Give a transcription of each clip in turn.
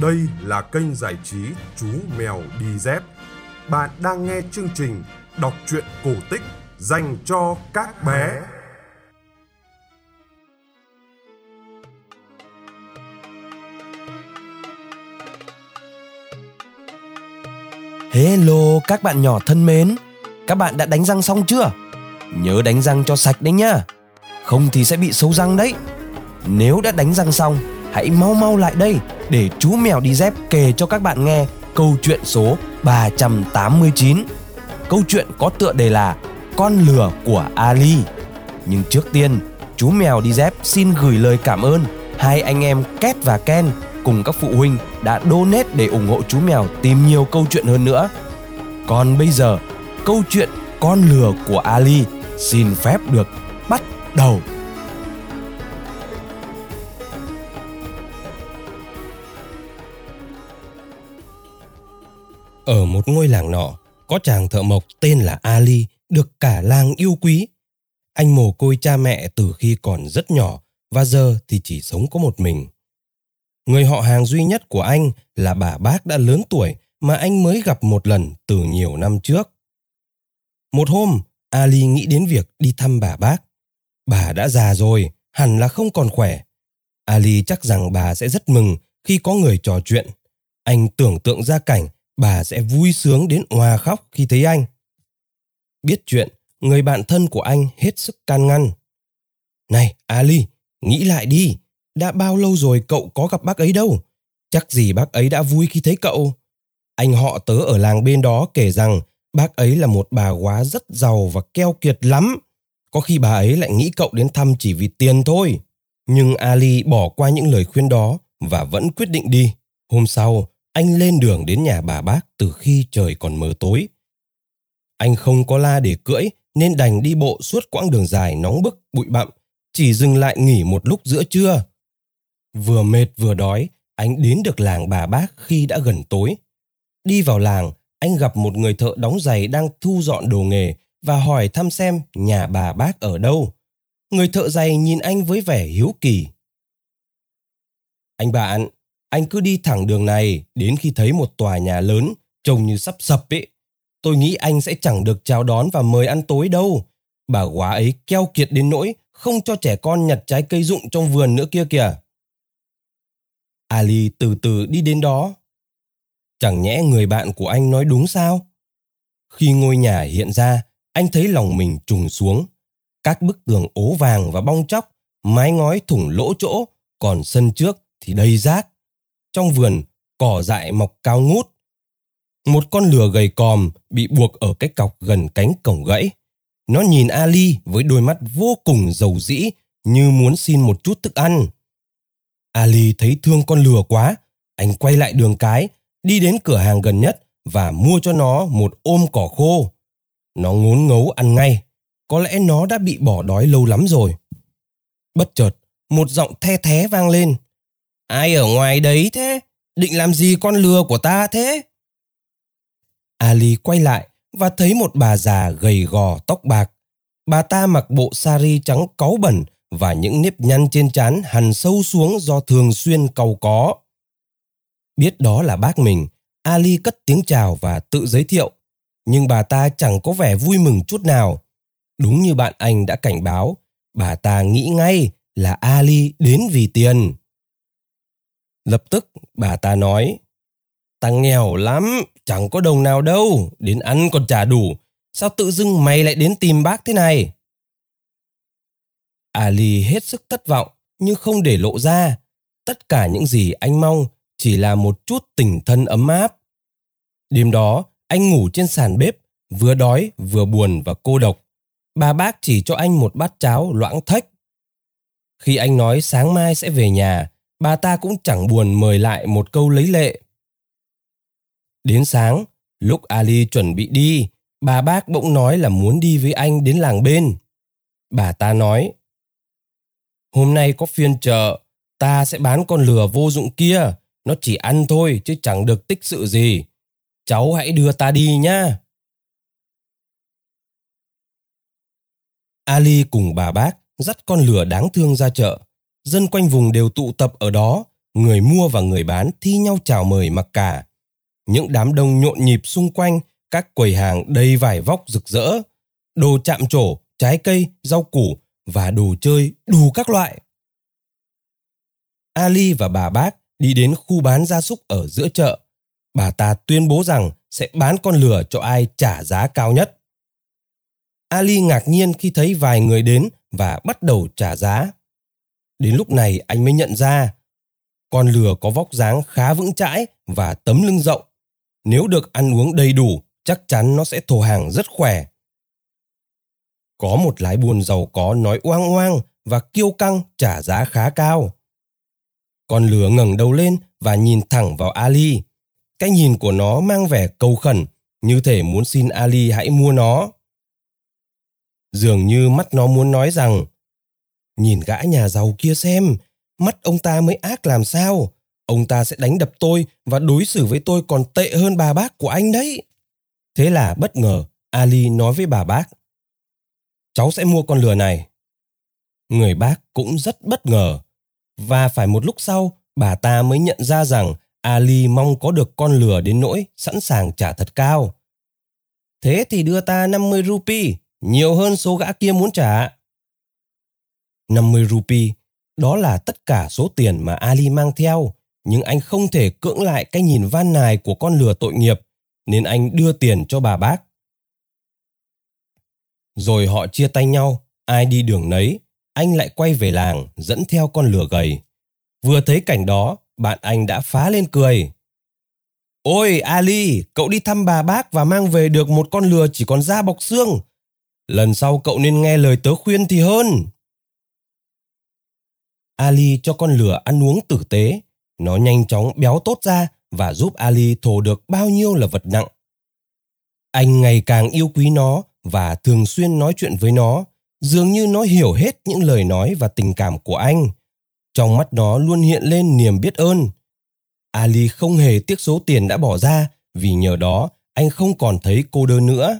Đây là kênh giải trí Chú Mèo Đi Dép. Bạn đang nghe chương trình đọc truyện cổ tích dành cho các bé. Hello, các bạn nhỏ thân mến Các bạn đã đánh răng xong chưa? Nhớ đánh răng cho sạch đấy nhá Không thì sẽ bị sâu răng đấy Nếu đã đánh răng xong Hãy mau mau lại đây Để chú mèo đi dép kể cho các bạn nghe Câu chuyện số 389 Câu chuyện có tựa đề là Con lừa của Ali Nhưng trước tiên Chú mèo đi dép xin gửi lời cảm ơn Hai anh em Két và Ken cùng các phụ huynh đã donate để ủng hộ chú mèo tìm nhiều câu chuyện hơn nữa. Còn bây giờ, câu chuyện con lừa của Ali xin phép được bắt đầu. Ở một ngôi làng nọ, có chàng thợ mộc tên là Ali được cả làng yêu quý. Anh mồ côi cha mẹ từ khi còn rất nhỏ và giờ thì chỉ sống có một mình. Người họ hàng duy nhất của anh là bà bác đã lớn tuổi mà anh mới gặp một lần từ nhiều năm trước. Một hôm, Ali nghĩ đến việc đi thăm bà bác. Bà đã già rồi, hẳn là không còn khỏe. Ali chắc rằng bà sẽ rất mừng khi có người trò chuyện. Anh tưởng tượng ra cảnh bà sẽ vui sướng đến hòa khóc khi thấy anh. Biết chuyện, người bạn thân của anh hết sức can ngăn. Này, Ali, nghĩ lại đi, đã bao lâu rồi cậu có gặp bác ấy đâu? Chắc gì bác ấy đã vui khi thấy cậu. Anh họ tớ ở làng bên đó kể rằng bác ấy là một bà quá rất giàu và keo kiệt lắm. Có khi bà ấy lại nghĩ cậu đến thăm chỉ vì tiền thôi. Nhưng Ali bỏ qua những lời khuyên đó và vẫn quyết định đi. Hôm sau, anh lên đường đến nhà bà bác từ khi trời còn mờ tối. Anh không có la để cưỡi nên đành đi bộ suốt quãng đường dài nóng bức bụi bặm, chỉ dừng lại nghỉ một lúc giữa trưa. Vừa mệt vừa đói, anh đến được làng bà bác khi đã gần tối. Đi vào làng, anh gặp một người thợ đóng giày đang thu dọn đồ nghề và hỏi thăm xem nhà bà bác ở đâu. Người thợ giày nhìn anh với vẻ hiếu kỳ. Anh bạn, anh cứ đi thẳng đường này đến khi thấy một tòa nhà lớn trông như sắp sập ấy. Tôi nghĩ anh sẽ chẳng được chào đón và mời ăn tối đâu. Bà quá ấy keo kiệt đến nỗi không cho trẻ con nhặt trái cây rụng trong vườn nữa kia kìa. Ali từ từ đi đến đó. Chẳng nhẽ người bạn của anh nói đúng sao? Khi ngôi nhà hiện ra, anh thấy lòng mình trùng xuống. Các bức tường ố vàng và bong chóc, mái ngói thủng lỗ chỗ, còn sân trước thì đầy rác. Trong vườn, cỏ dại mọc cao ngút. Một con lừa gầy còm bị buộc ở cái cọc gần cánh cổng gãy. Nó nhìn Ali với đôi mắt vô cùng giàu dĩ như muốn xin một chút thức ăn. Ali thấy thương con lừa quá, anh quay lại đường cái, đi đến cửa hàng gần nhất và mua cho nó một ôm cỏ khô. Nó ngốn ngấu ăn ngay, có lẽ nó đã bị bỏ đói lâu lắm rồi. Bất chợt, một giọng the thé vang lên. Ai ở ngoài đấy thế? Định làm gì con lừa của ta thế? Ali quay lại và thấy một bà già gầy gò tóc bạc. Bà ta mặc bộ sari trắng cáu bẩn và những nếp nhăn trên trán hằn sâu xuống do thường xuyên cầu có. Biết đó là bác mình, Ali cất tiếng chào và tự giới thiệu. Nhưng bà ta chẳng có vẻ vui mừng chút nào. Đúng như bạn anh đã cảnh báo, bà ta nghĩ ngay là Ali đến vì tiền. Lập tức bà ta nói, ta nghèo lắm, chẳng có đồng nào đâu, đến ăn còn trả đủ. Sao tự dưng mày lại đến tìm bác thế này? Ali hết sức thất vọng nhưng không để lộ ra. Tất cả những gì anh mong chỉ là một chút tình thân ấm áp. Đêm đó, anh ngủ trên sàn bếp, vừa đói, vừa buồn và cô độc. Bà bác chỉ cho anh một bát cháo loãng thách. Khi anh nói sáng mai sẽ về nhà, bà ta cũng chẳng buồn mời lại một câu lấy lệ. Đến sáng, lúc Ali chuẩn bị đi, bà bác bỗng nói là muốn đi với anh đến làng bên. Bà ta nói, Hôm nay có phiên chợ, ta sẽ bán con lừa vô dụng kia. Nó chỉ ăn thôi chứ chẳng được tích sự gì. Cháu hãy đưa ta đi nhá. Ali cùng bà bác dắt con lừa đáng thương ra chợ. Dân quanh vùng đều tụ tập ở đó. người mua và người bán thi nhau chào mời mặc cả. Những đám đông nhộn nhịp xung quanh, các quầy hàng đầy vải vóc rực rỡ, đồ chạm trổ, trái cây, rau củ và đồ chơi đủ các loại. Ali và bà bác đi đến khu bán gia súc ở giữa chợ. Bà ta tuyên bố rằng sẽ bán con lừa cho ai trả giá cao nhất. Ali ngạc nhiên khi thấy vài người đến và bắt đầu trả giá. Đến lúc này anh mới nhận ra con lừa có vóc dáng khá vững chãi và tấm lưng rộng. Nếu được ăn uống đầy đủ, chắc chắn nó sẽ thổ hàng rất khỏe. Có một lái buôn giàu có nói oang oang và kiêu căng trả giá khá cao. Con lừa ngẩng đầu lên và nhìn thẳng vào Ali. Cái nhìn của nó mang vẻ cầu khẩn, như thể muốn xin Ali hãy mua nó. Dường như mắt nó muốn nói rằng Nhìn gã nhà giàu kia xem, mắt ông ta mới ác làm sao. Ông ta sẽ đánh đập tôi và đối xử với tôi còn tệ hơn bà bác của anh đấy. Thế là bất ngờ, Ali nói với bà bác. Cháu sẽ mua con lừa này. Người bác cũng rất bất ngờ. Và phải một lúc sau, bà ta mới nhận ra rằng Ali mong có được con lừa đến nỗi sẵn sàng trả thật cao. Thế thì đưa ta 50 rupee, nhiều hơn số gã kia muốn trả. 50 rupee, đó là tất cả số tiền mà Ali mang theo, nhưng anh không thể cưỡng lại cái nhìn van nài của con lừa tội nghiệp, nên anh đưa tiền cho bà bác. Rồi họ chia tay nhau, ai đi đường nấy, anh lại quay về làng dẫn theo con lừa gầy. Vừa thấy cảnh đó, bạn anh đã phá lên cười. Ôi Ali, cậu đi thăm bà bác và mang về được một con lừa chỉ còn da bọc xương. Lần sau cậu nên nghe lời tớ khuyên thì hơn. Ali cho con lừa ăn uống tử tế. Nó nhanh chóng béo tốt ra và giúp Ali thổ được bao nhiêu là vật nặng. Anh ngày càng yêu quý nó và thường xuyên nói chuyện với nó, dường như nó hiểu hết những lời nói và tình cảm của anh. Trong mắt nó luôn hiện lên niềm biết ơn. Ali không hề tiếc số tiền đã bỏ ra vì nhờ đó anh không còn thấy cô đơn nữa.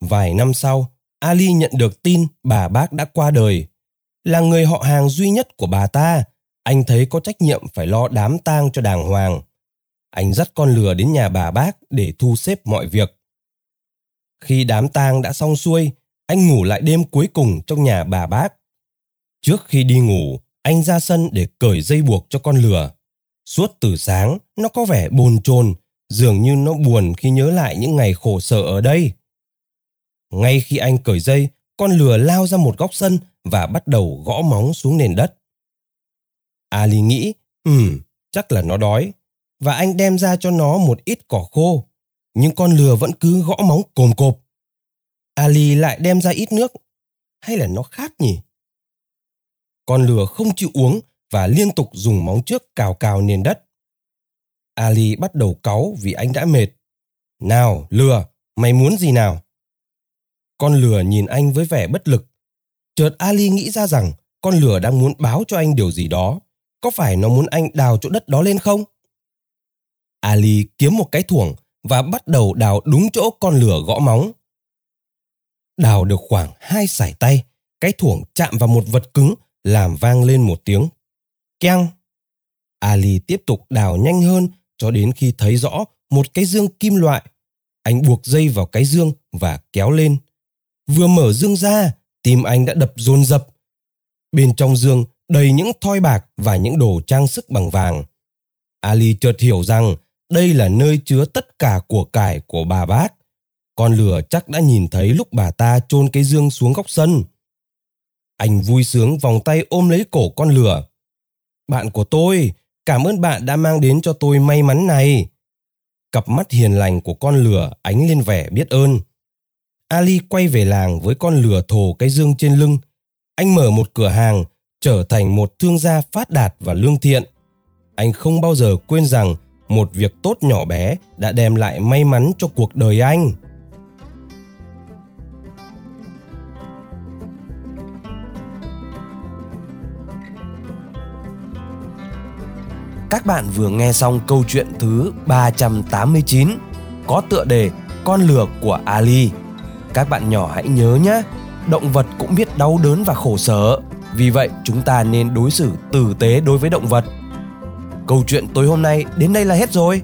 Vài năm sau, Ali nhận được tin bà bác đã qua đời. Là người họ hàng duy nhất của bà ta, anh thấy có trách nhiệm phải lo đám tang cho đàng hoàng. Anh dắt con lừa đến nhà bà bác để thu xếp mọi việc. Khi đám tang đã xong xuôi, anh ngủ lại đêm cuối cùng trong nhà bà bác. Trước khi đi ngủ, anh ra sân để cởi dây buộc cho con lừa. Suốt từ sáng, nó có vẻ bồn chồn, dường như nó buồn khi nhớ lại những ngày khổ sở ở đây. Ngay khi anh cởi dây, con lừa lao ra một góc sân và bắt đầu gõ móng xuống nền đất. Ali nghĩ, ừm, chắc là nó đói, và anh đem ra cho nó một ít cỏ khô, nhưng con lừa vẫn cứ gõ móng cồm cộp. Ali lại đem ra ít nước, hay là nó khát nhỉ? Con lừa không chịu uống và liên tục dùng móng trước cào cào nền đất. Ali bắt đầu cáu vì anh đã mệt. Nào, lừa, mày muốn gì nào? Con lừa nhìn anh với vẻ bất lực. Chợt Ali nghĩ ra rằng con lừa đang muốn báo cho anh điều gì đó. Có phải nó muốn anh đào chỗ đất đó lên không? Ali kiếm một cái thuồng và bắt đầu đào đúng chỗ con lừa gõ móng. Đào được khoảng hai sải tay, cái thuồng chạm vào một vật cứng làm vang lên một tiếng. Keng! Ali tiếp tục đào nhanh hơn cho đến khi thấy rõ một cái dương kim loại. Anh buộc dây vào cái dương và kéo lên. Vừa mở dương ra, tim anh đã đập dồn dập. Bên trong dương đầy những thoi bạc và những đồ trang sức bằng vàng. Ali chợt hiểu rằng đây là nơi chứa tất cả của cải của bà bác. Con lửa chắc đã nhìn thấy lúc bà ta chôn cái dương xuống góc sân. Anh vui sướng vòng tay ôm lấy cổ con lửa. Bạn của tôi, cảm ơn bạn đã mang đến cho tôi may mắn này. Cặp mắt hiền lành của con lửa ánh lên vẻ biết ơn. Ali quay về làng với con lừa thồ cái dương trên lưng. Anh mở một cửa hàng, trở thành một thương gia phát đạt và lương thiện. Anh không bao giờ quên rằng một việc tốt nhỏ bé đã đem lại may mắn cho cuộc đời anh. Các bạn vừa nghe xong câu chuyện thứ 389 có tựa đề Con lừa của Ali. Các bạn nhỏ hãy nhớ nhé, động vật cũng biết đau đớn và khổ sở, Vì vậy, chúng ta nên đối xử tử tế đối với động vật. Câu chuyện tối hôm nay đến đây là hết rồi.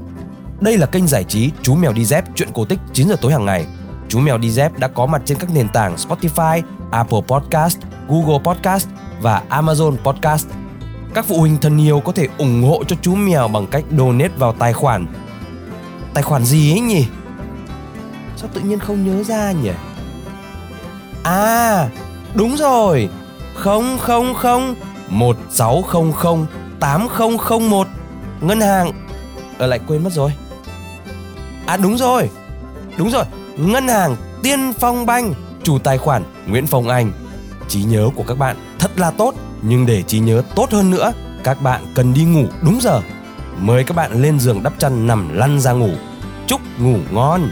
Đây là kênh giải trí Chú Mèo Đi Dép chuyện cổ tích 9 giờ tối hàng ngày. Chú Mèo Đi Dép đã có mặt trên các nền tảng Spotify, Apple Podcast, Google Podcast và Amazon Podcast. Các phụ huynh thân yêu có thể ủng hộ cho chú mèo bằng cách donate vào tài khoản. Tài khoản gì ấy nhỉ? Sao tự nhiên không nhớ ra nhỉ? À, đúng rồi. 000 1600 8001 Ngân hàng. Ở lại quên mất rồi. À đúng rồi. Đúng rồi. Ngân hàng Tiên Phong Banh Chủ tài khoản Nguyễn Phong Anh. Trí nhớ của các bạn thật là tốt Nhưng để trí nhớ tốt hơn nữa Các bạn cần đi ngủ đúng giờ. Mời các bạn lên giường đắp chăn nằm lăn ra ngủ. Chúc ngủ ngon.